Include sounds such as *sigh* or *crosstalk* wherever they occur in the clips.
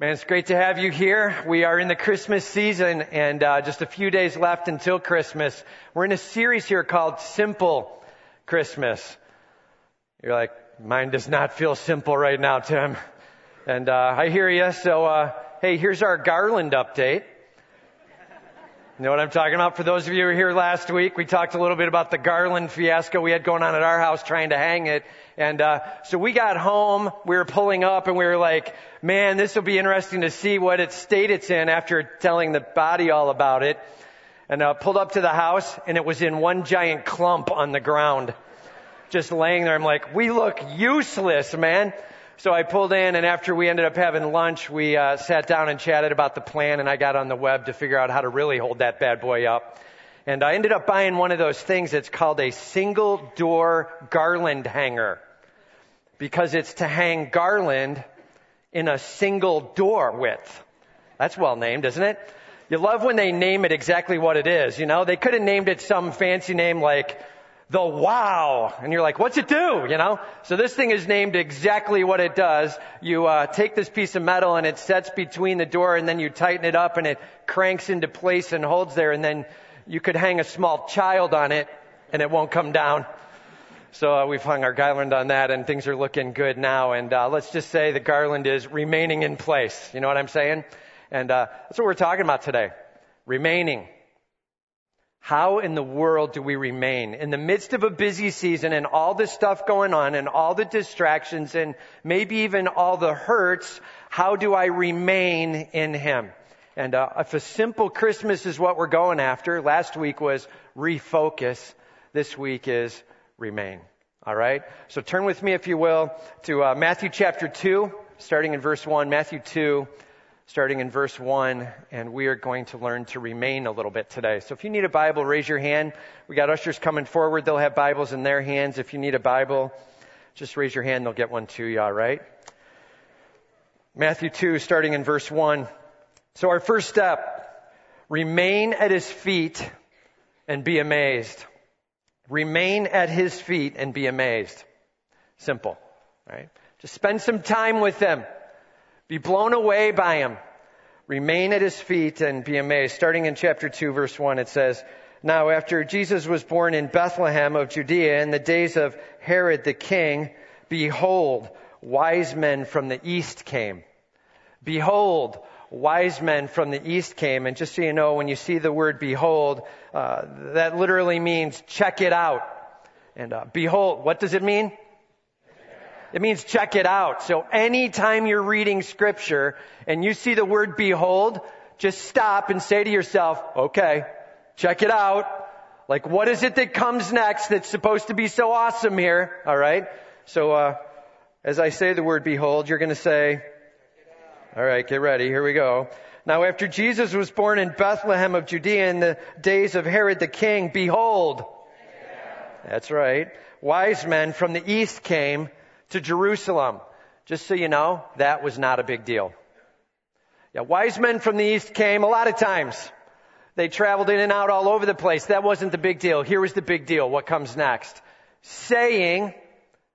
Man, it's great to have you here. We are in the Christmas season and uh, just a few days left until Christmas. We're in a series here called Simple Christmas. You're like, mine does not feel simple right now, Tim. And uh, I hear you. So, uh, hey, here's our Garland update. You know what I'm talking about? For those of you who were here last week, we talked a little bit about the garland fiasco we had going on at our house trying to hang it. And uh, so we got home, we were pulling up, and we were like, man, this will be interesting to see what it state it's in after telling the body all about it. And uh, pulled up to the house, and it was in one giant clump on the ground. Just laying there. I'm like, we look useless, man. So I pulled in, and after we ended up having lunch, we uh, sat down and chatted about the plan, and I got on the web to figure out how to really hold that bad boy up. And I ended up buying one of those things that's called a single door garland hanger. Because it's to hang garland in a single door width. That's well named, isn't it? You love when they name it exactly what it is, you know? They could have named it some fancy name like the wow. And you're like, what's it do? You know? So this thing is named exactly what it does. You uh, take this piece of metal and it sets between the door and then you tighten it up and it cranks into place and holds there and then you could hang a small child on it and it won't come down. So uh, we've hung our garland on that and things are looking good now. And uh, let's just say the garland is remaining in place. You know what I'm saying? And uh, that's what we're talking about today. Remaining. How in the world do we remain in the midst of a busy season and all this stuff going on and all the distractions and maybe even all the hurts? How do I remain in Him? And uh, if a simple Christmas is what we're going after, last week was refocus. This week is remain. All right. So turn with me, if you will, to uh, Matthew chapter two, starting in verse one. Matthew two starting in verse 1, and we are going to learn to remain a little bit today. So if you need a Bible, raise your hand. We got ushers coming forward. They'll have Bibles in their hands. If you need a Bible, just raise your hand. They'll get one to you, all right? Matthew 2, starting in verse 1. So our first step, remain at his feet and be amazed. Remain at his feet and be amazed. Simple, right? Just spend some time with them. Be blown away by him. Remain at his feet and be amazed. Starting in chapter 2 verse 1 it says, Now after Jesus was born in Bethlehem of Judea in the days of Herod the king, behold, wise men from the east came. Behold, wise men from the east came. And just so you know, when you see the word behold, uh, that literally means check it out. And uh, behold, what does it mean? It means check it out. So anytime you're reading scripture and you see the word behold, just stop and say to yourself, okay, check it out. Like what is it that comes next that's supposed to be so awesome here? Alright? So, uh, as I say the word behold, you're gonna say, alright, get ready, here we go. Now after Jesus was born in Bethlehem of Judea in the days of Herod the king, behold, that's right, wise men from the east came to Jerusalem. Just so you know, that was not a big deal. Yeah, wise men from the east came a lot of times. They traveled in and out all over the place. That wasn't the big deal. Here was the big deal. What comes next? Saying,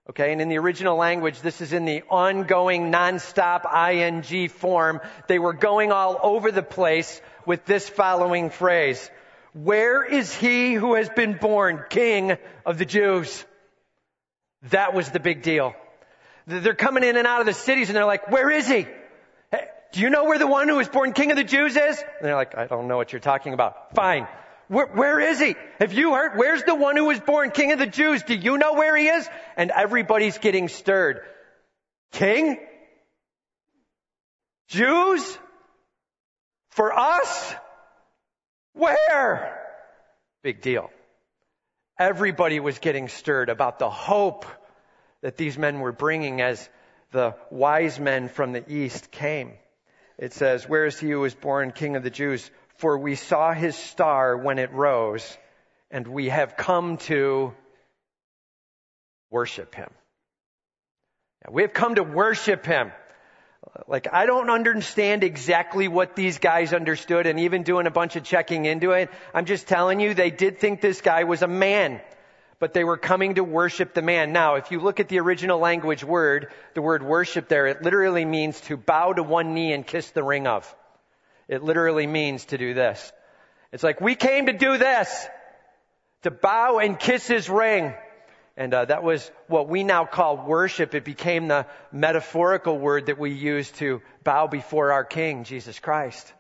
okay, and in the original language, this is in the ongoing nonstop ing form. They were going all over the place with this following phrase. Where is he who has been born king of the Jews? That was the big deal. They're coming in and out of the cities and they're like, where is he? Hey, do you know where the one who was born king of the Jews is? And they're like, I don't know what you're talking about. Fine. Where, where is he? Have you heard? Where's the one who was born king of the Jews? Do you know where he is? And everybody's getting stirred. King? Jews? For us? Where? Big deal. Everybody was getting stirred about the hope that these men were bringing as the wise men from the east came. It says, Where is he who was born king of the Jews? For we saw his star when it rose, and we have come to worship him. We have come to worship him. Like, I don't understand exactly what these guys understood, and even doing a bunch of checking into it, I'm just telling you, they did think this guy was a man. But they were coming to worship the man. Now, if you look at the original language word, the word worship there, it literally means to bow to one knee and kiss the ring of. It literally means to do this. It's like, we came to do this, to bow and kiss his ring. And uh, that was what we now call worship. It became the metaphorical word that we use to bow before our King, Jesus Christ.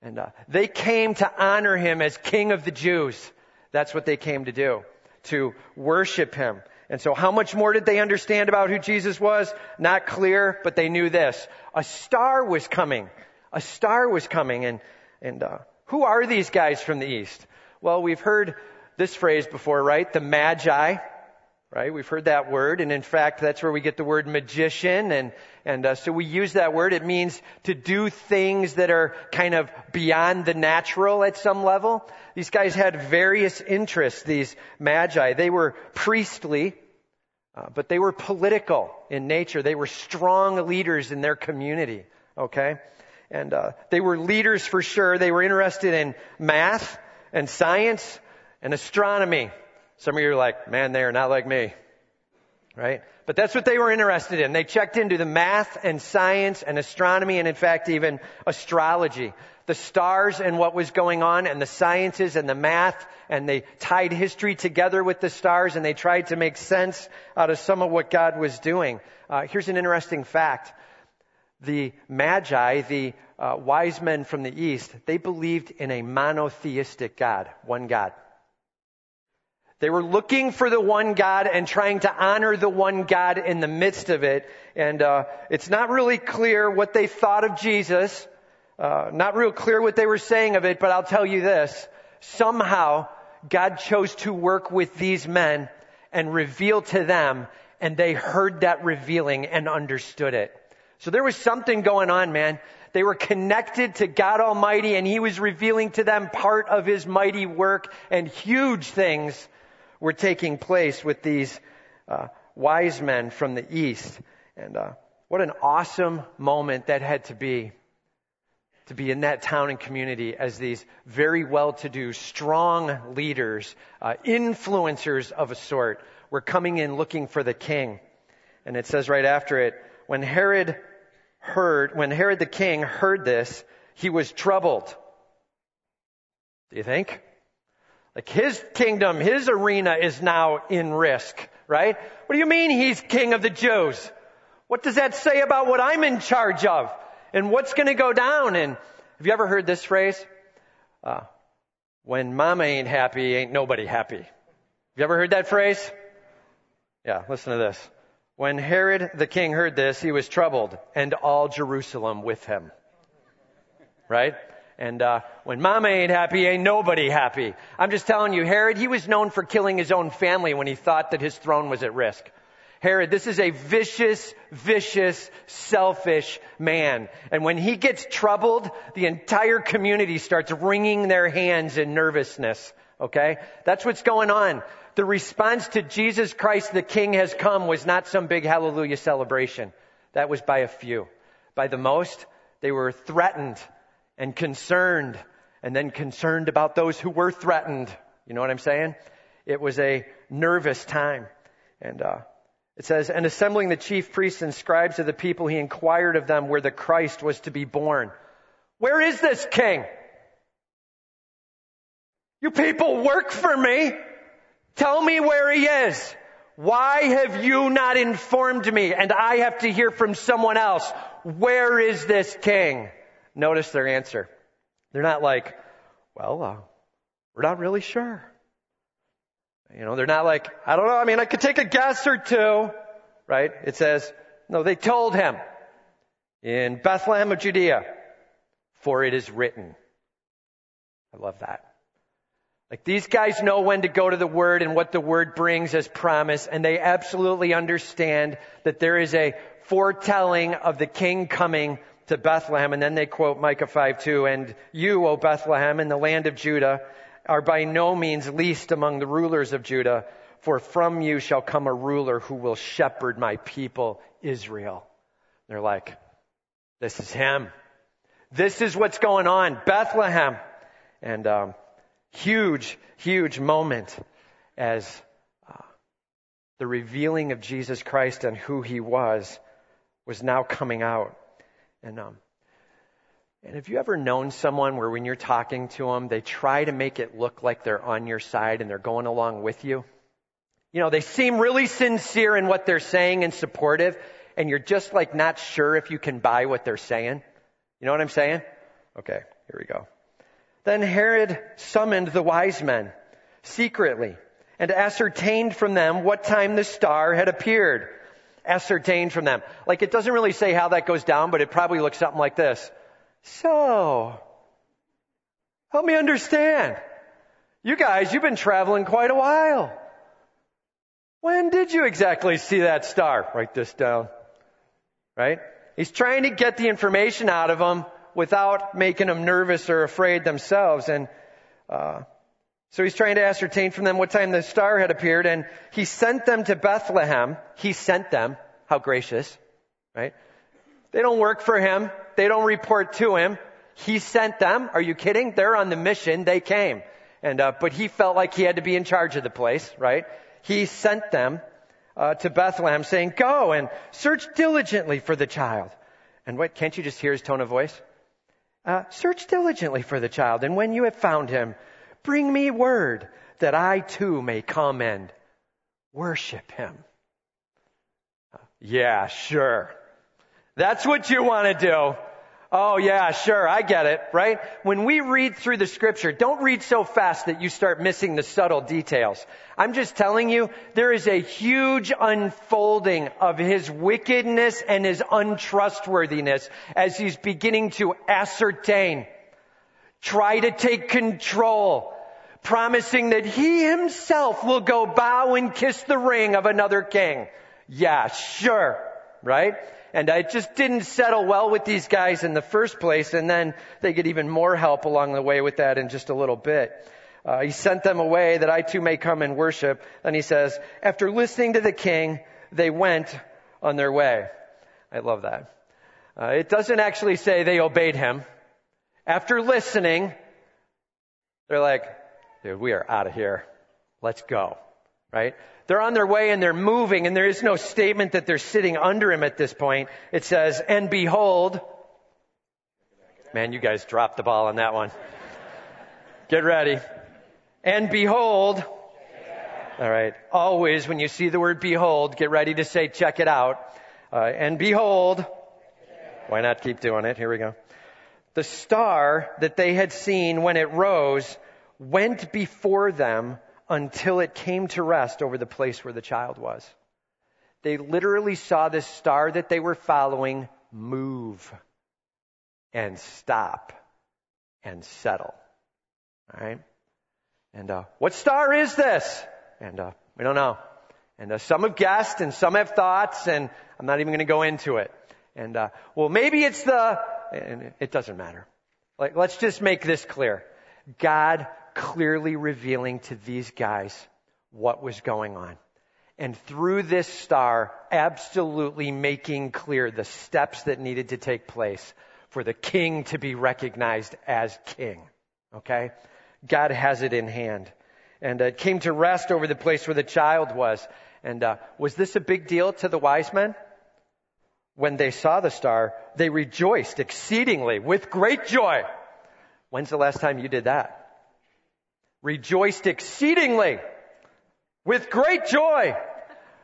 And uh, they came to honor him as King of the Jews. That's what they came to do, to worship him. And so how much more did they understand about who Jesus was? Not clear, but they knew this. A star was coming. A star was coming. And, and uh, who are these guys from the east? Well, we've heard this phrase before, right? The Magi right? We've heard that word, and in fact, that's where we get the word magician, and and uh, so we use that word. It means to do things that are kind of beyond the natural at some level. These guys had various interests. These magi, they were priestly, uh, but they were political in nature. They were strong leaders in their community. Okay, and uh, they were leaders for sure. They were interested in math and science and astronomy. Some of you are like, man, they are not like me. Right? But that's what they were interested in. They checked into the math and science and astronomy and in fact even astrology. The stars and what was going on and the sciences and the math and they tied history together with the stars and they tried to make sense out of some of what God was doing. Uh, here's an interesting fact. The Magi, the uh, wise men from the East, they believed in a monotheistic God, one God. They were looking for the one God and trying to honor the one God in the midst of it. And uh, it's not really clear what they thought of Jesus. Uh, not real clear what they were saying of it, but I'll tell you this. Somehow, God chose to work with these men and reveal to them, and they heard that revealing and understood it. So there was something going on, man. They were connected to God Almighty, and He was revealing to them part of His mighty work and huge things were taking place with these uh, wise men from the east. And uh, what an awesome moment that had to be to be in that town and community as these very well-to-do, strong leaders, uh, influencers of a sort, were coming in looking for the king. And it says right after it, when Herod heard, when Herod the king heard this, he was troubled. Do you think? Like his kingdom, his arena is now in risk, right? What do you mean he's king of the Jews? What does that say about what I'm in charge of? And what's going to go down? And have you ever heard this phrase? Uh, when mama ain't happy, ain't nobody happy. Have you ever heard that phrase? Yeah, listen to this. When Herod the king heard this, he was troubled, and all Jerusalem with him. Right? And uh, when mama ain't happy, ain't nobody happy. I'm just telling you, Herod, he was known for killing his own family when he thought that his throne was at risk. Herod, this is a vicious, vicious, selfish man. And when he gets troubled, the entire community starts wringing their hands in nervousness. Okay? That's what's going on. The response to Jesus Christ the King has come was not some big hallelujah celebration. That was by a few. By the most, they were threatened and concerned, and then concerned about those who were threatened. You know what I'm saying? It was a nervous time. And uh, it says, and assembling the chief priests and scribes of the people, he inquired of them where the Christ was to be born. Where is this king? You people work for me. Tell me where he is. Why have you not informed me? And I have to hear from someone else. Where is this king? Notice their answer. They're not like, well, uh, we're not really sure. You know, they're not like, I don't know, I mean, I could take a guess or two, right? It says, no, they told him in Bethlehem of Judea, for it is written. I love that. Like these guys know when to go to the word and what the word brings as promise, and they absolutely understand that there is a foretelling of the king coming to Bethlehem, and then they quote Micah 5:2, and you, O Bethlehem, in the land of Judah, are by no means least among the rulers of Judah, for from you shall come a ruler who will shepherd my people, Israel. They're like, this is him. This is what's going on. Bethlehem. And um, huge, huge moment as The revealing of Jesus Christ and who he was was now coming out. And, um, and have you ever known someone where when you're talking to them, they try to make it look like they're on your side and they're going along with you? You know, they seem really sincere in what they're saying and supportive, and you're just like not sure if you can buy what they're saying. You know what I'm saying? Okay, here we go. Then Herod summoned the wise men secretly and ascertained from them what time the star had appeared. Ascertained from them. Like it doesn't really say how that goes down, but it probably looks something like this. So, help me understand. You guys, you've been traveling quite a while. When did you exactly see that star? Write this down. Right? He's trying to get the information out of them without making them nervous or afraid themselves. And uh, so he's trying to ascertain from them what time the star had appeared. And he sent them to Bethlehem. He sent them. How gracious. Right? They don't work for him. They don't report to him. He sent them. Are you kidding? They're on the mission. They came. And, uh, but he felt like he had to be in charge of the place, right? he sent them uh, to Bethlehem saying, Go and search diligently for the child. And what, can't you just hear his tone of voice? Uh, search diligently for the child, and when you have found him, bring me word that I too may come and worship him. Yeah, sure. That's what you want to do. Oh yeah, sure, I get it, right? When we read through the scripture, don't read so fast that you start missing the subtle details. I'm just telling you, there is a huge unfolding of his wickedness and his untrustworthiness as he's beginning to ascertain, try to take control, promising that he himself will go bow and kiss the ring of another king. Yeah, sure, right? And it just didn't settle well with these guys in the first place. And then they get even more help along the way with that in just a little bit. Uh, he sent them away that I too may come and worship. And he says, after listening to the king, they went on their way. I love that. Uh, it doesn't actually say they obeyed him. After listening, they're like, dude, we are out of here. Let's go. Right? They're on their way and they're moving and there is no statement that they're sitting under him at this point. It says, and behold, man, you guys dropped the ball on that one. Get ready. And behold, all right. Always when you see the word behold, get ready to say check it out. Uh, and behold, why not keep doing it? Here we go. The star that they had seen when it rose went before them until it came to rest over the place where the child was. They literally saw this star that they were following move and stop and settle. All right? And uh, what star is this? And uh, we don't know. And uh, some have guessed and some have thoughts, and I'm not even going to go into it. And uh, well, maybe it's the. And it doesn't matter. Like, let's just make this clear. God clearly revealing to these guys what was going on. And through this star, absolutely making clear the steps that needed to take place for the king to be recognized as king. Okay? God has it in hand. And uh, it came to rest over the place where the child was. And uh, was this a big deal to the wise men? When they saw the star, they rejoiced exceedingly with great joy. When's the last time you did that? rejoiced exceedingly with great joy.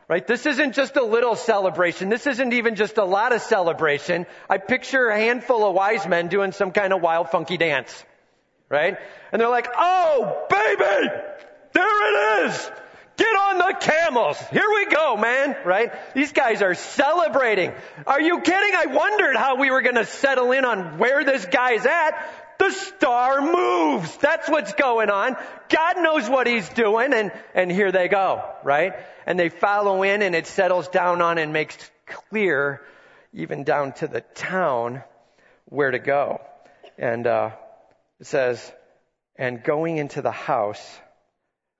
Right? This isn't just a little celebration. This isn't even just a lot of celebration. I picture a handful of wise men doing some kind of wild funky dance. Right? And they're like, oh baby! There it is! Get on the camels! Here we go, man! Right? These guys are celebrating. Are you kidding? I wondered how we were gonna settle in on where this guy's at. The star moves. That's what's going on. God knows what he's doing and, and here they go, right? And they follow in and it settles down on and makes clear, even down to the town, where to go. And, uh, it says, and going into the house,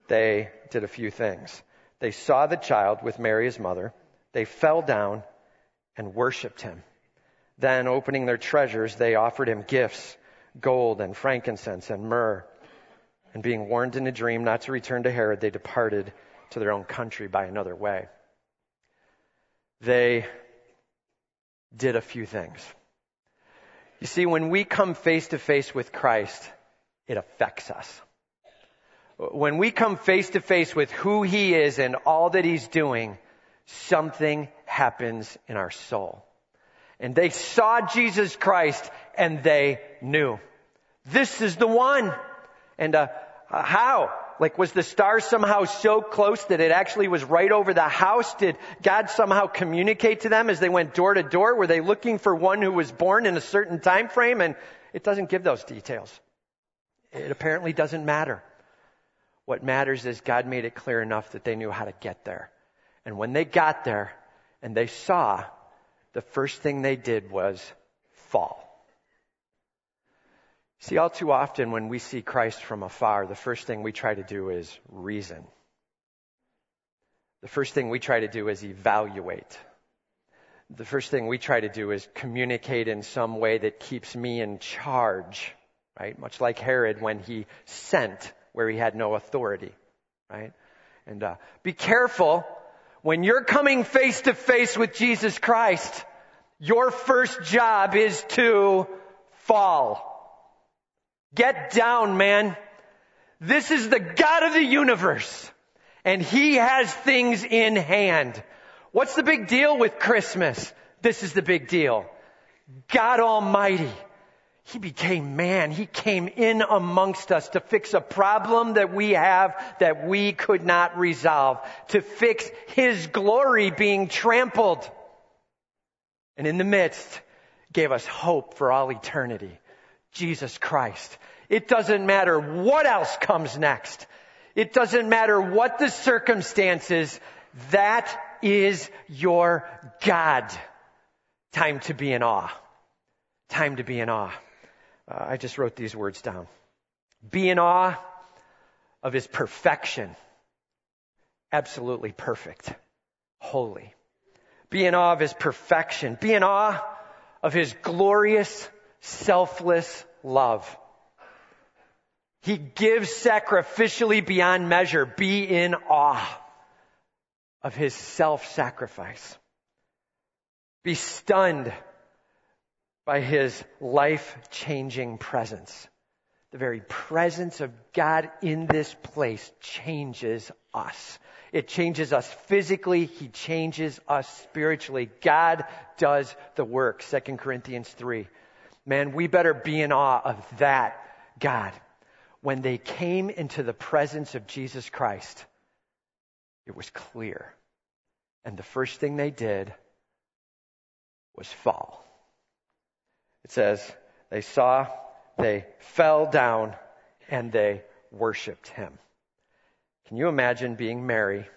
they did a few things. They saw the child with Mary, his mother. They fell down and worshiped him. Then, opening their treasures, they offered him gifts gold and frankincense and myrrh. And being warned in a dream not to return to Herod, they departed to their own country by another way. They did a few things. You see, when we come face to face with Christ, it affects us. When we come face to face with who He is and all that He's doing, something happens in our soul. And they saw Jesus Christ and they knew. This is the one. And uh, how? Like was the star somehow so close that it actually was right over the house? Did God somehow communicate to them as they went door to door? Were they looking for one who was born in a certain time frame? And it doesn't give those details. It apparently doesn't matter. What matters is God made it clear enough that they knew how to get there. And when they got there and they saw, the first thing they did was fall. See, all too often when we see Christ from afar, the first thing we try to do is reason. The first thing we try to do is evaluate. The first thing we try to do is communicate in some way that keeps me in charge, right? Much like Herod when he sent where he had no authority, right? And uh, be careful when you're coming face to face with Jesus Christ. Your first job is to fall. Get down, man. This is the God of the universe. And He has things in hand. What's the big deal with Christmas? This is the big deal. God Almighty. He became man. He came in amongst us to fix a problem that we have that we could not resolve. To fix His glory being trampled. And in the midst, gave us hope for all eternity. Jesus Christ. It doesn't matter what else comes next. It doesn't matter what the circumstances. That is your God. Time to be in awe. Time to be in awe. Uh, I just wrote these words down. Be in awe of his perfection. Absolutely perfect. Holy. Be in awe of his perfection. Be in awe of his glorious selfless love. He gives sacrificially beyond measure. Be in awe of his self-sacrifice. Be stunned by his life-changing presence. The very presence of God in this place changes us. It changes us physically. He changes us spiritually. God does the work. 2 Corinthians 3. Man, we better be in awe of that God. When they came into the presence of Jesus Christ, it was clear. And the first thing they did was fall. It says, they saw, they fell down, and they worshiped him. Can you imagine being Mary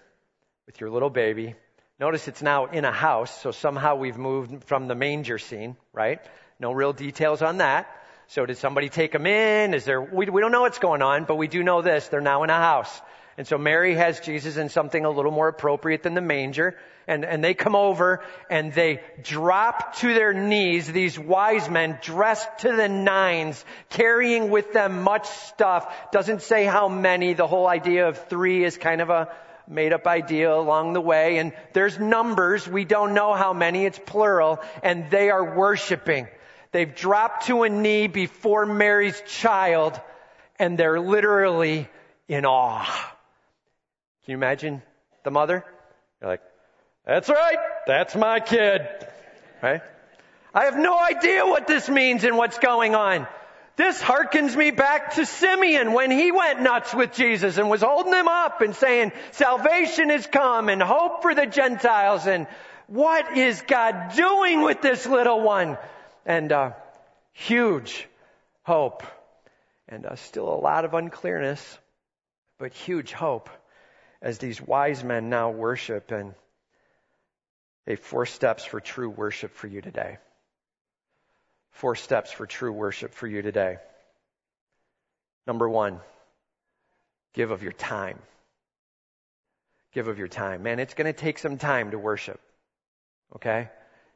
with your little baby? Notice it's now in a house, so somehow we've moved from the manger scene, right? No real details on that. So did somebody take them in? Is there, we, we don't know what's going on, but we do know this. They're now in a house. And so Mary has Jesus in something a little more appropriate than the manger. And, and they come over and they drop to their knees, these wise men dressed to the nines, carrying with them much stuff. Doesn't say how many. The whole idea of three is kind of a made up idea along the way. And there's numbers. We don't know how many. It's plural. And they are worshiping. They've dropped to a knee before Mary's child and they're literally in awe. Can you imagine the mother? You're like, that's right. That's my kid. Right? I have no idea what this means and what's going on. This harkens me back to Simeon when he went nuts with Jesus and was holding him up and saying, salvation has come and hope for the Gentiles and what is God doing with this little one? and uh, huge hope. And uh, still a lot of unclearness, but huge hope as these wise men now worship. And hey, four steps for true worship for you today. Four steps for true worship for you today. Number one, give of your time. Give of your time. Man, it's going to take some time to worship. Okay?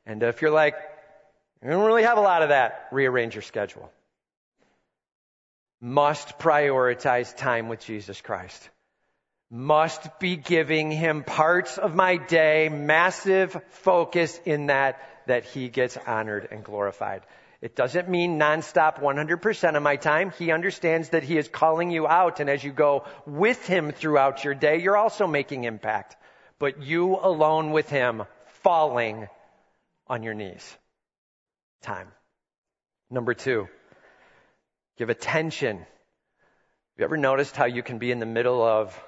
And if you're like, you don't really have a lot of that. Rearrange your schedule. Must prioritize time with Jesus Christ. Must be giving him parts of my day, massive focus in that, that he gets honored and glorified. It doesn't mean nonstop 100% of my time. He understands that he is calling you out, and as you go with him throughout your day, you're also making impact. But you alone with him, falling on your knees. Time. Number two, give attention. Have you ever noticed how you can be in the middle of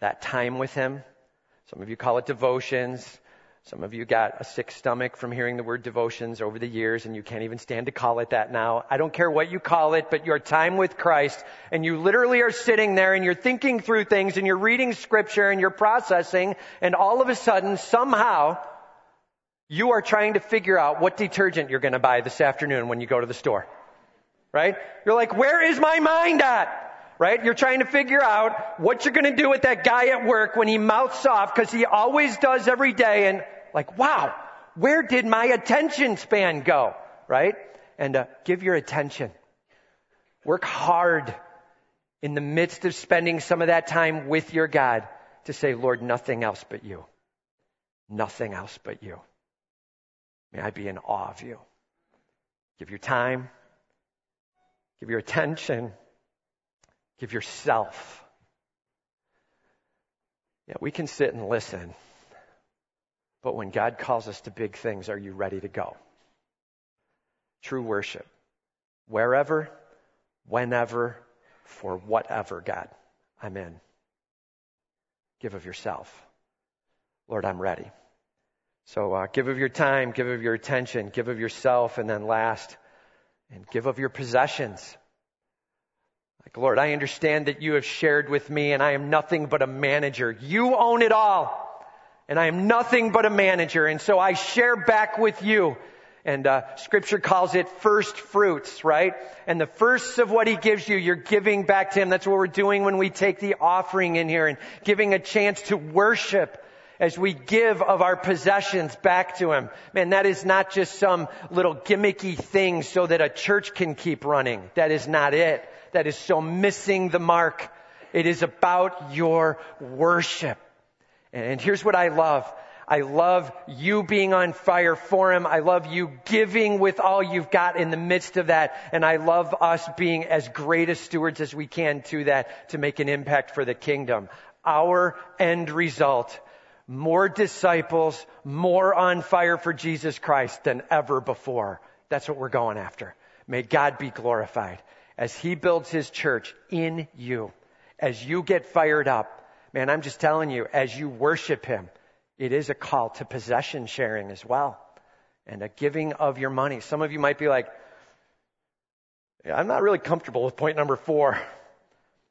that time with Him. Some of you call it devotions. Some of you got a sick stomach from hearing the word devotions over the years and you can't even stand to call it that now. I don't care what you call it, but your time with Christ and you literally are sitting there and you're thinking through things and you're reading scripture and you're processing and all of a sudden somehow you are trying to figure out what detergent you're going to buy this afternoon when you go to the store. Right? You're like, where is my mind at? Right? You're trying to figure out what you're going to do with that guy at work when he mouths off because he always does every day and like, wow, where did my attention span go? Right? And uh, give your attention. Work hard in the midst of spending some of that time with your God to say, Lord, nothing else but you. Nothing else but you. May I be in awe of you. Give your time. Give your attention. Give yourself. Yeah, we can sit and listen. But when God calls us to big things, are you ready to go? True worship. Wherever, whenever, for whatever, God, I'm in. Give of yourself. Lord, I'm ready. So uh, give of your time, give of your attention, give of yourself, and then last, and give of your possessions. Like, Lord, I understand that you have shared with me and I am nothing but a manager. You own it all. And I am nothing but a manager. And so I share back with you. And uh, scripture calls it first fruits, right? And the first of what he gives you, you're giving back to him. That's what we're doing when we take the offering in here and giving a chance to worship as we give of our possessions back to him. Man, that is not just some little gimmicky thing so that a church can keep running. That is not it that is so missing the mark. It is about your worship. And here's what I love. I love you being on fire for Him. I love you giving with all you've got in the midst of that. And I love us being as great as stewards as we can to that to make an impact for the kingdom. Our end result, more disciples, more on fire for Jesus Christ than ever before. That's what we're going after. May God be glorified as He builds His church in you, as you get fired up, man, I'm just telling you, as you worship Him, it is a call to possession sharing as well and a giving of your money. Some of you might be like, yeah, I'm not really comfortable with point number four.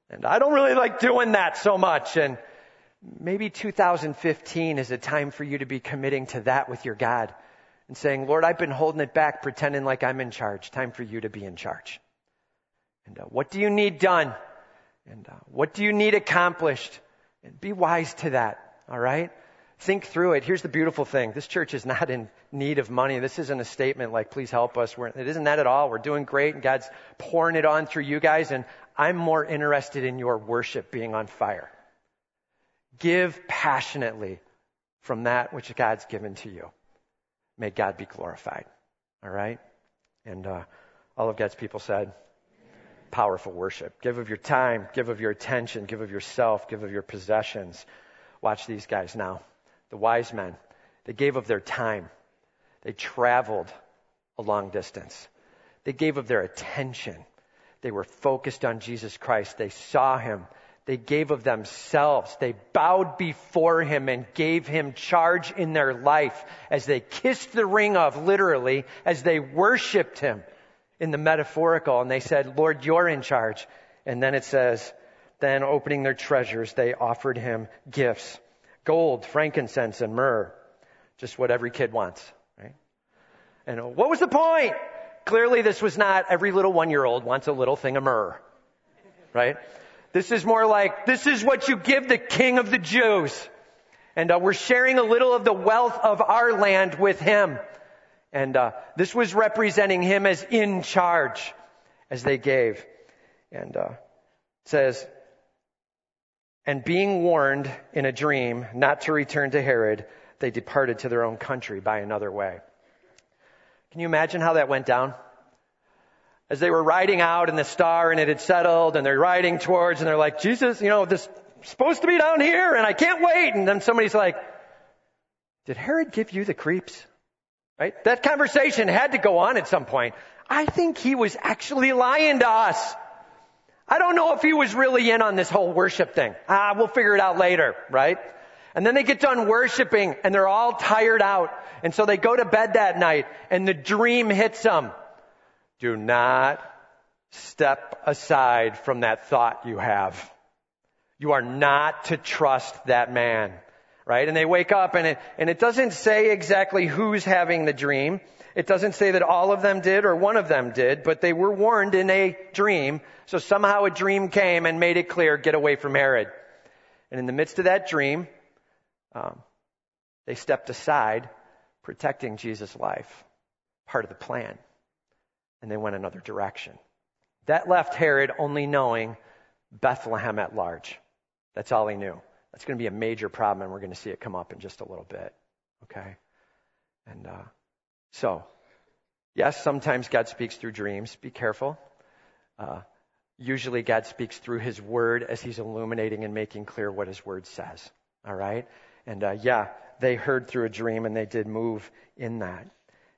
And I don't really like doing that so much. And maybe 2015 is a time for you to be committing to that with your God and saying, Lord, I've been holding it back, pretending like I'm in charge. Time for you to be in charge. And uh, what do you need done? And uh, what do you need accomplished? And be wise to that, all right? Think through it. Here's the beautiful thing. This church is not in need of money. This isn't a statement like, please help us. We're, it isn't that at all. We're doing great and God's pouring it on through you guys and I'm more interested in your worship being on fire. Give passionately from that which God's given to you. May God be glorified. All right? And uh, all of God's people said, powerful worship. Give of your time, give of your attention, give of yourself, give of your possessions. Watch these guys now. The wise men, they gave of their time. They traveled a long distance. They gave of their attention. They were focused on Jesus Christ. They saw him. They gave of themselves. They bowed before him and gave him charge in their life as they kissed the ring of, literally, as they worshiped him in the metaphorical and they said, Lord, you're in charge. And then it says, then opening their treasures, they offered him gifts gold, frankincense, and myrrh. Just what every kid wants, right? And what was the point? Clearly, this was not every little one year old wants a little thing of myrrh, right? This is more like, this is what you give the king of the Jews. And uh, we're sharing a little of the wealth of our land with him. And uh, this was representing him as in charge as they gave. And uh, it says, And being warned in a dream not to return to Herod, they departed to their own country by another way. Can you imagine how that went down? As they were riding out in the star and it had settled and they're riding towards and they're like, Jesus, you know, this is supposed to be down here and I can't wait. And then somebody's like, did Herod give you the creeps? Right? That conversation had to go on at some point. I think he was actually lying to us. I don't know if he was really in on this whole worship thing. Ah, we'll figure it out later, right? And then they get done worshiping and they're all tired out. And so they go to bed that night and the dream hits them. Do not step aside from that thought you have. You are not to trust that man, right? And they wake up and it, and it doesn't say exactly who's having the dream. It doesn't say that all of them did or one of them did, but they were warned in a dream. So somehow a dream came and made it clear, get away from Herod. And in the midst of that dream, um, they stepped aside, protecting Jesus' life, part of the plan. And they went another direction. That left Herod only knowing Bethlehem at large. That's all he knew. That's going to be a major problem, and we're going to see it come up in just a little bit. Okay? And uh, so, yes, sometimes God speaks through dreams. Be careful. Uh, usually, God speaks through His Word as He's illuminating and making clear what His Word says. All right? And uh, yeah, they heard through a dream and they did move in that.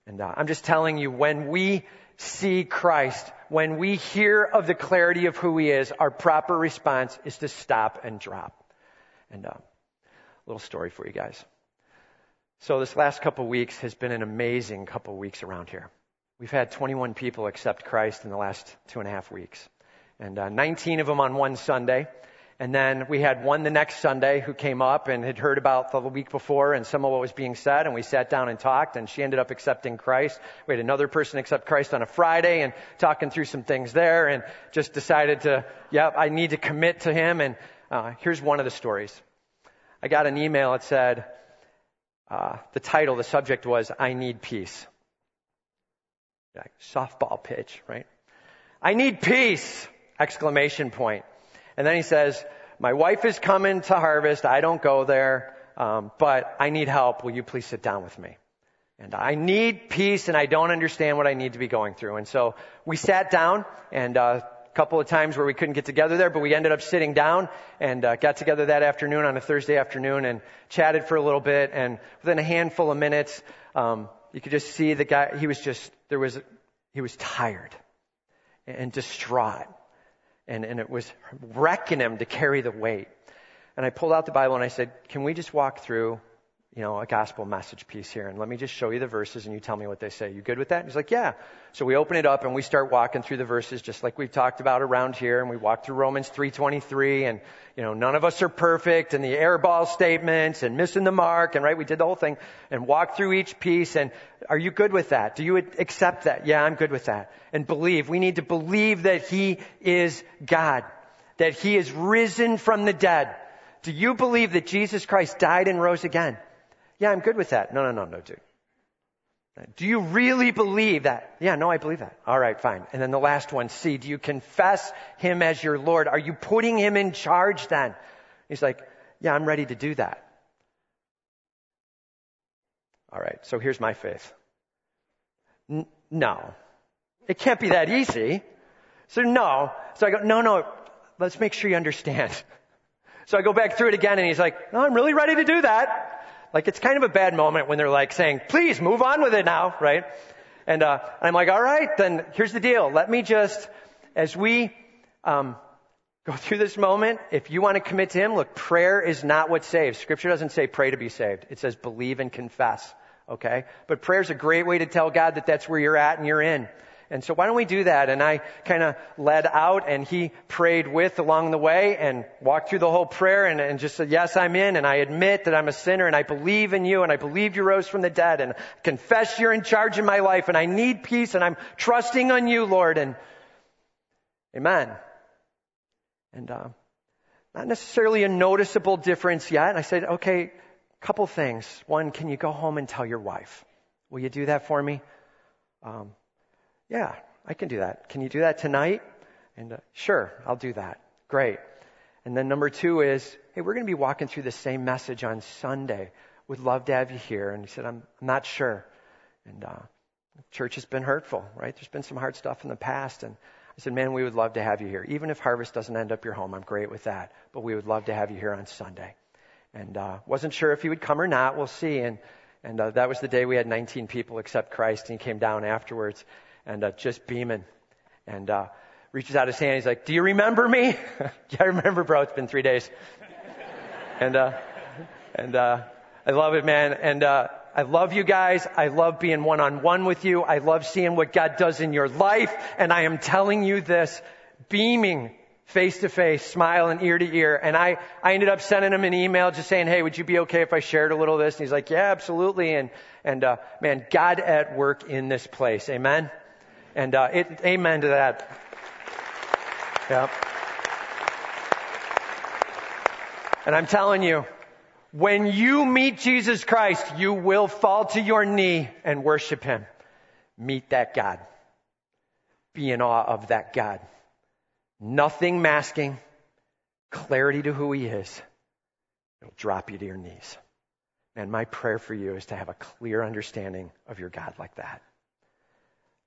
And uh, I'm just telling you, when we see Christ, when we hear of the clarity of who He is, our proper response is to stop and drop. And a little story for you guys. So this last couple weeks has been an amazing couple weeks around here. We've had 21 people accept Christ in the last two and a half weeks, and uh, 19 of them on one Sunday. And then we had one the next Sunday who came up and had heard about the week before and some of what was being said, and we sat down and talked, and she ended up accepting Christ. We had another person accept Christ on a Friday and talking through some things there, and just decided to, yep, I need to commit to him. And uh, here's one of the stories. I got an email that said, uh, the title, the subject was, I Need Peace. Like softball pitch, right? I need peace! Exclamation point. And then he says, my wife is coming to harvest. I don't go there, um, but I need help. Will you please sit down with me? And I need peace and I don't understand what I need to be going through. And so we sat down and uh, couple of times where we couldn't get together there, but we ended up sitting down and uh, got together that afternoon on a Thursday afternoon and chatted for a little bit. And within a handful of minutes, um, you could just see the guy. He was just there was he was tired and distraught and, and it was wrecking him to carry the weight. And I pulled out the Bible and I said, Can we just walk through, you know, a gospel message piece here? And let me just show you the verses and you tell me what they say. You good with that? And he's like, Yeah. So we open it up and we start walking through the verses just like we've talked about around here. And we walk through Romans 3.23 and, you know, none of us are perfect and the airball statements and missing the mark. And right, we did the whole thing and walk through each piece. And are you good with that? Do you accept that? Yeah, I'm good with that. And believe. We need to believe that He is God. That He is risen from the dead. Do you believe that Jesus Christ died and rose again? Yeah, I'm good with that. No, no, no, no, dude. Do you really believe that? Yeah, no, I believe that. All right, fine. And then the last one, C, do you confess him as your Lord? Are you putting him in charge then? He's like, yeah, I'm ready to do that. All right, so here's my faith. N- no. It can't be that easy. So no. So I go, no, no, let's make sure you understand. *laughs* So I go back through it again and he's like, no, I'm really ready to do that. Like it's kind of a bad moment when they're like saying, please move on with it now, right? And, uh, I'm like, all right, then here's the deal. Let me just, as we, um, go through this moment, if you want to commit to Him, look, prayer is not what saves. Scripture doesn't say pray to be saved. It says believe and confess. Okay? But prayer is a great way to tell God that that's where you're at and you're in. And so why don't we do that? And I kind of led out and he prayed with along the way and walked through the whole prayer and, and, just said, yes, I'm in and I admit that I'm a sinner and I believe in you and I believe you rose from the dead and confess you're in charge of my life and I need peace and I'm trusting on you, Lord. And amen. And, uh, not necessarily a noticeable difference yet. And I said, okay, couple things. One, can you go home and tell your wife? Will you do that for me? Um, yeah, I can do that. Can you do that tonight? And uh, sure, I'll do that. Great. And then number two is, hey, we're going to be walking through the same message on Sunday. Would love to have you here. And he said, I'm, I'm not sure. And uh, church has been hurtful, right? There's been some hard stuff in the past. And I said, man, we would love to have you here. Even if harvest doesn't end up your home, I'm great with that. But we would love to have you here on Sunday. And uh, wasn't sure if he would come or not. We'll see. And and uh, that was the day we had 19 people accept Christ. And he came down afterwards and uh, just beaming. And uh, reaches out his hand. He's like, "Do you remember me?" *laughs* yeah, I remember, bro. It's been three days. and uh, and uh, I love it, man. And uh, I love you guys. I love being one on one with you. I love seeing what God does in your life. And I am telling you this, beaming face to face, smiling ear to ear. And I, I ended up sending him an email just saying, hey, would you be okay if I shared a little of this? And he's like, yeah, absolutely. And, and, uh, man, God at work in this place. Amen. And, uh, it, amen to that. Yeah. And I'm telling you, when you meet Jesus Christ, you will fall to your knee and worship Him. Meet that God. Be in awe of that God. Nothing masking, clarity to who He is. It'll drop you to your knees. And my prayer for you is to have a clear understanding of your God like that.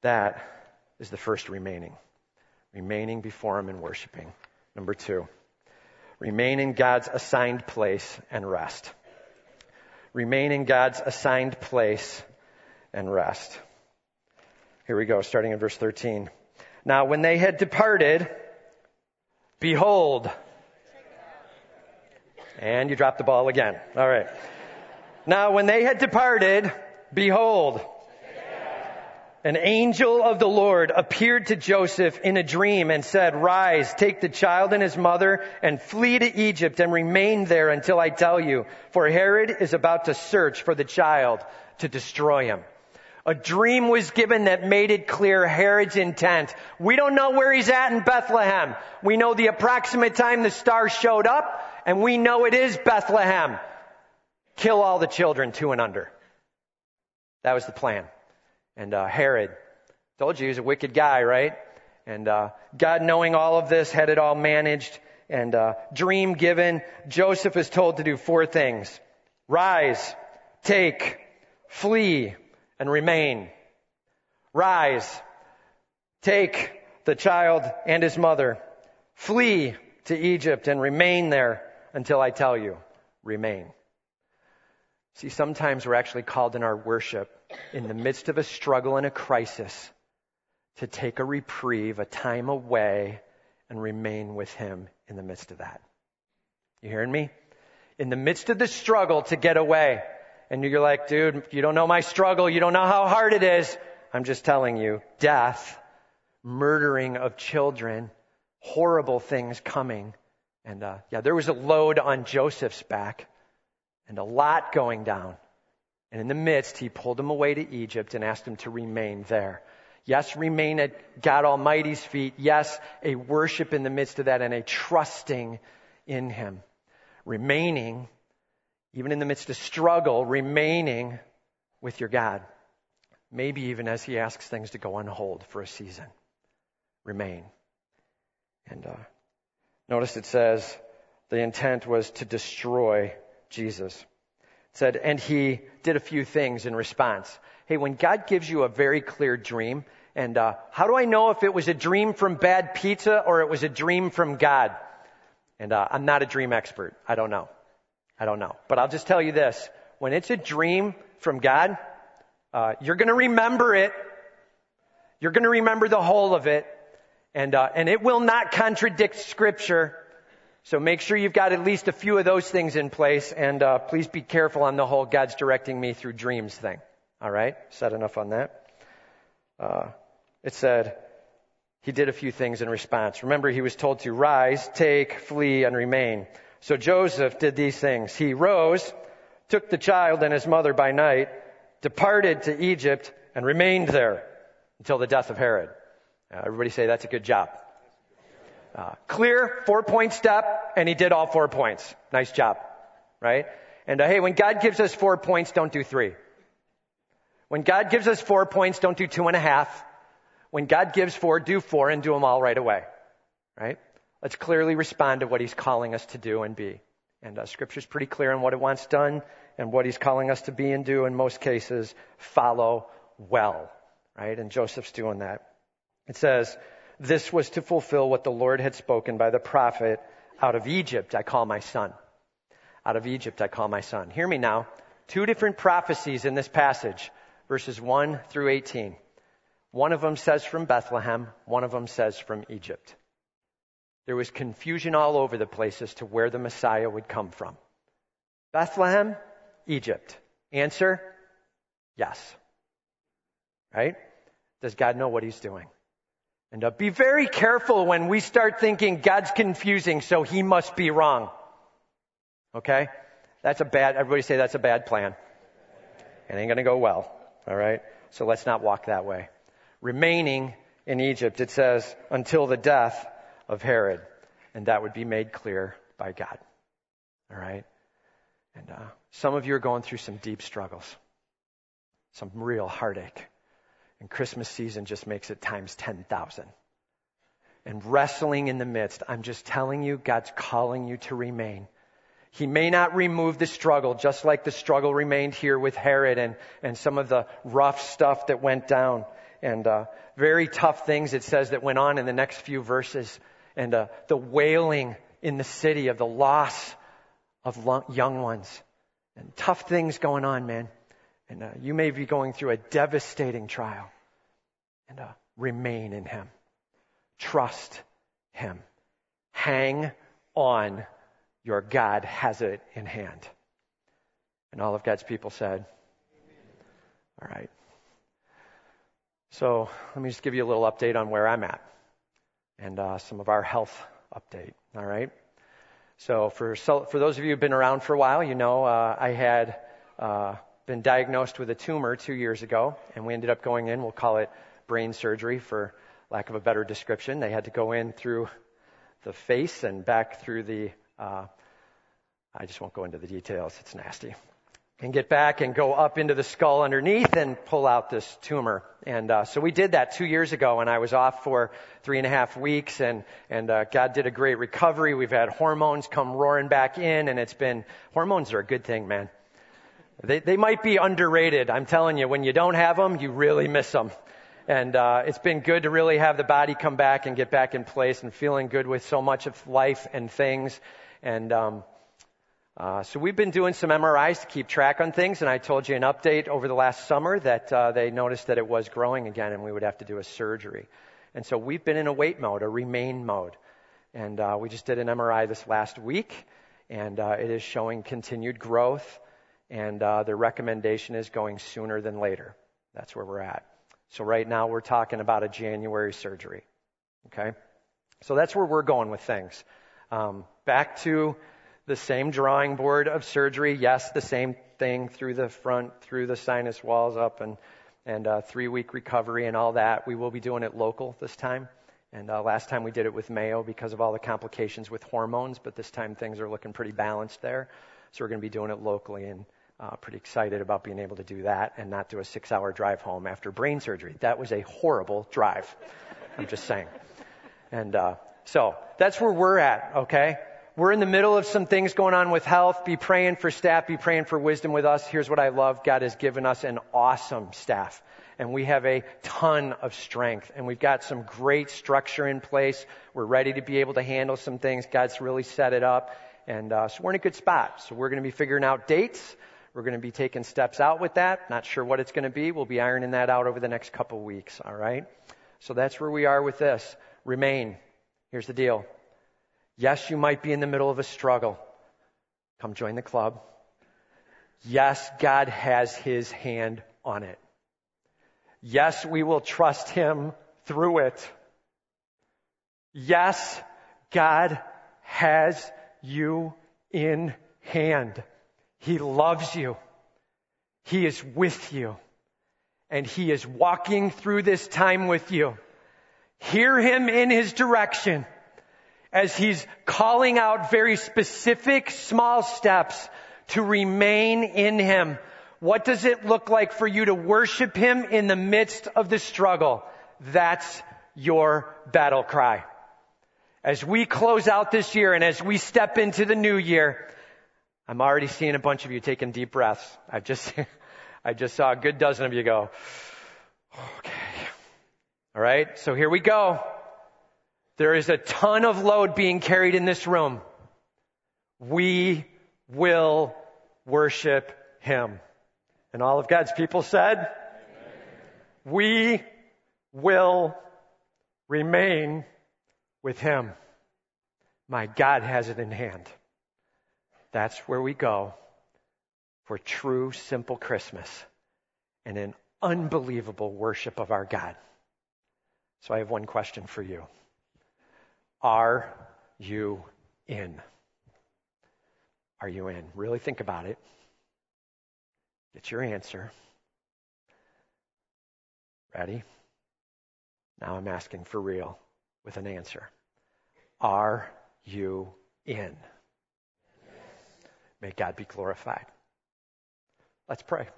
That is the first remaining. Remaining before Him and worshiping. Number two, remain in God's assigned place and rest. Remain in God's assigned place and rest. Here we go, starting in verse 13. Now, when they had departed, Behold. And you dropped the ball again. All right. Now, when they had departed, behold, an angel of the Lord appeared to Joseph in a dream and said, Rise, take the child and his mother and flee to Egypt and remain there until I tell you, for Herod is about to search for the child to destroy him. A dream was given that made it clear Herod's intent. We don't know where he's at in Bethlehem. We know the approximate time the star showed up, and we know it is Bethlehem. Kill all the children two and under. That was the plan. And uh, Herod, told you he was a wicked guy, right? And uh, God, knowing all of this, had it all managed. And uh, dream given. Joseph is told to do four things: rise, take, flee, and remain. Rise, take the child and his mother, flee to Egypt and remain there until I tell you. Remain. See, sometimes we're actually called in our worship in the midst of a struggle and a crisis to take a reprieve, a time away, and remain with Him in the midst of that. You hearing me? In the midst of the struggle to get away, and you're like, dude, you don't know my struggle. You don't know how hard it is. I'm just telling you, death, murdering of children, horrible things coming. And uh, yeah, there was a load on Joseph's back and a lot going down. And in the midst, he pulled him away to Egypt and asked him to remain there. Yes, remain at God Almighty's feet. Yes, a worship in the midst of that and a trusting in him. Remaining even in the midst of struggle, remaining with your God. Maybe even as He asks things to go on hold for a season. Remain. And uh, notice it says the intent was to destroy Jesus. It said, and He did a few things in response. Hey, when God gives you a very clear dream, and uh, how do I know if it was a dream from bad pizza or it was a dream from God? And uh, I'm not a dream expert. I don't know. I don't know. But I'll just tell you this. When it's a dream from God, uh, you're going to remember it. You're going to remember the whole of it. And, uh, and it will not contradict Scripture. So make sure you've got at least a few of those things in place. And uh, please be careful on the whole God's directing me through dreams thing. All right? Said enough on that. Uh, it said, he did a few things in response. Remember, he was told to rise, take, flee, and remain. So Joseph did these things. He rose, took the child and his mother by night, departed to Egypt, and remained there until the death of Herod. Uh, everybody say that's a good job. Uh, clear four point step, and he did all four points. Nice job, right? And uh, hey, when God gives us four points, don't do three. When God gives us four points, don't do two and a half. When God gives four, do four and do them all right away, right? Let's clearly respond to what he's calling us to do and be. And uh, scripture's pretty clear on what it wants done and what he's calling us to be and do in most cases. Follow well, right? And Joseph's doing that. It says, this was to fulfill what the Lord had spoken by the prophet, out of Egypt I call my son. Out of Egypt I call my son. Hear me now. Two different prophecies in this passage, verses 1 through 18. One of them says from Bethlehem, one of them says from Egypt. There was confusion all over the place as to where the Messiah would come from. Bethlehem, Egypt. Answer? Yes. Right? Does God know what he's doing? And uh, be very careful when we start thinking God's confusing, so he must be wrong. Okay? That's a bad, everybody say that's a bad plan. It ain't gonna go well. Alright? So let's not walk that way. Remaining in Egypt, it says, until the death of Herod. And that would be made clear by God. Alright? And uh, some of you are going through some deep struggles. Some real heartache. And Christmas season just makes it times 10,000. And wrestling in the midst, I'm just telling you, God's calling you to remain. He may not remove the struggle, just like the struggle remained here with Herod and, and some of the rough stuff that went down. And uh, very tough things it says that went on in the next few verses. And uh, the wailing in the city of the loss of young ones. And tough things going on, man. And uh, you may be going through a devastating trial. And uh, remain in Him. Trust Him. Hang on. Your God has it in hand. And all of God's people said, All right. So let me just give you a little update on where I'm at and uh, some of our health update. All right. So for for those of you who've been around for a while, you know uh, I had uh, been diagnosed with a tumor two years ago, and we ended up going in. We'll call it brain surgery, for lack of a better description. They had to go in through the face and back through the. Uh, I just won't go into the details. It's nasty. And get back and go up into the skull underneath and pull out this tumor. And uh, so we did that two years ago, and I was off for three and a half weeks, and and uh, God did a great recovery. We've had hormones come roaring back in, and it's been hormones are a good thing, man. They, they might be underrated. I'm telling you, when you don't have them, you really miss them. And uh, it's been good to really have the body come back and get back in place and feeling good with so much of life and things. And um, uh, so we've been doing some MRIs to keep track on things. And I told you an update over the last summer that uh, they noticed that it was growing again and we would have to do a surgery. And so we've been in a wait mode, a remain mode. And uh, we just did an MRI this last week, and uh, it is showing continued growth and uh, the recommendation is going sooner than later. That's where we're at. So right now we're talking about a January surgery. Okay? So that's where we're going with things. Um, back to the same drawing board of surgery. Yes, the same thing through the front, through the sinus walls up and, and uh, three week recovery and all that. We will be doing it local this time. And uh, last time we did it with Mayo because of all the complications with hormones, but this time things are looking pretty balanced there. So we're going to be doing it locally and uh, pretty excited about being able to do that and not do a six hour drive home after brain surgery. That was a horrible drive. I'm just saying. And uh, so that's where we're at, okay? We're in the middle of some things going on with health. Be praying for staff, be praying for wisdom with us. Here's what I love God has given us an awesome staff. And we have a ton of strength. And we've got some great structure in place. We're ready to be able to handle some things. God's really set it up. And uh, so we're in a good spot. So we're going to be figuring out dates. We're going to be taking steps out with that. Not sure what it's going to be. We'll be ironing that out over the next couple of weeks. All right. So that's where we are with this. Remain. Here's the deal. Yes, you might be in the middle of a struggle. Come join the club. Yes, God has his hand on it. Yes, we will trust him through it. Yes, God has you in hand. He loves you. He is with you. And He is walking through this time with you. Hear Him in His direction as He's calling out very specific small steps to remain in Him. What does it look like for you to worship Him in the midst of the struggle? That's your battle cry. as we close out this year and as we step into the new year, I'm already seeing a bunch of you taking deep breaths. I just, *laughs* I just saw a good dozen of you go, okay. All right. So here we go. There is a ton of load being carried in this room. We will worship him. And all of God's people said, Amen. we will remain with him. My God has it in hand. That's where we go for true, simple Christmas and an unbelievable worship of our God. So I have one question for you. Are you in? Are you in? Really think about it. Get your answer. Ready? Now I'm asking for real with an answer. Are you in? May God be glorified. Let's pray.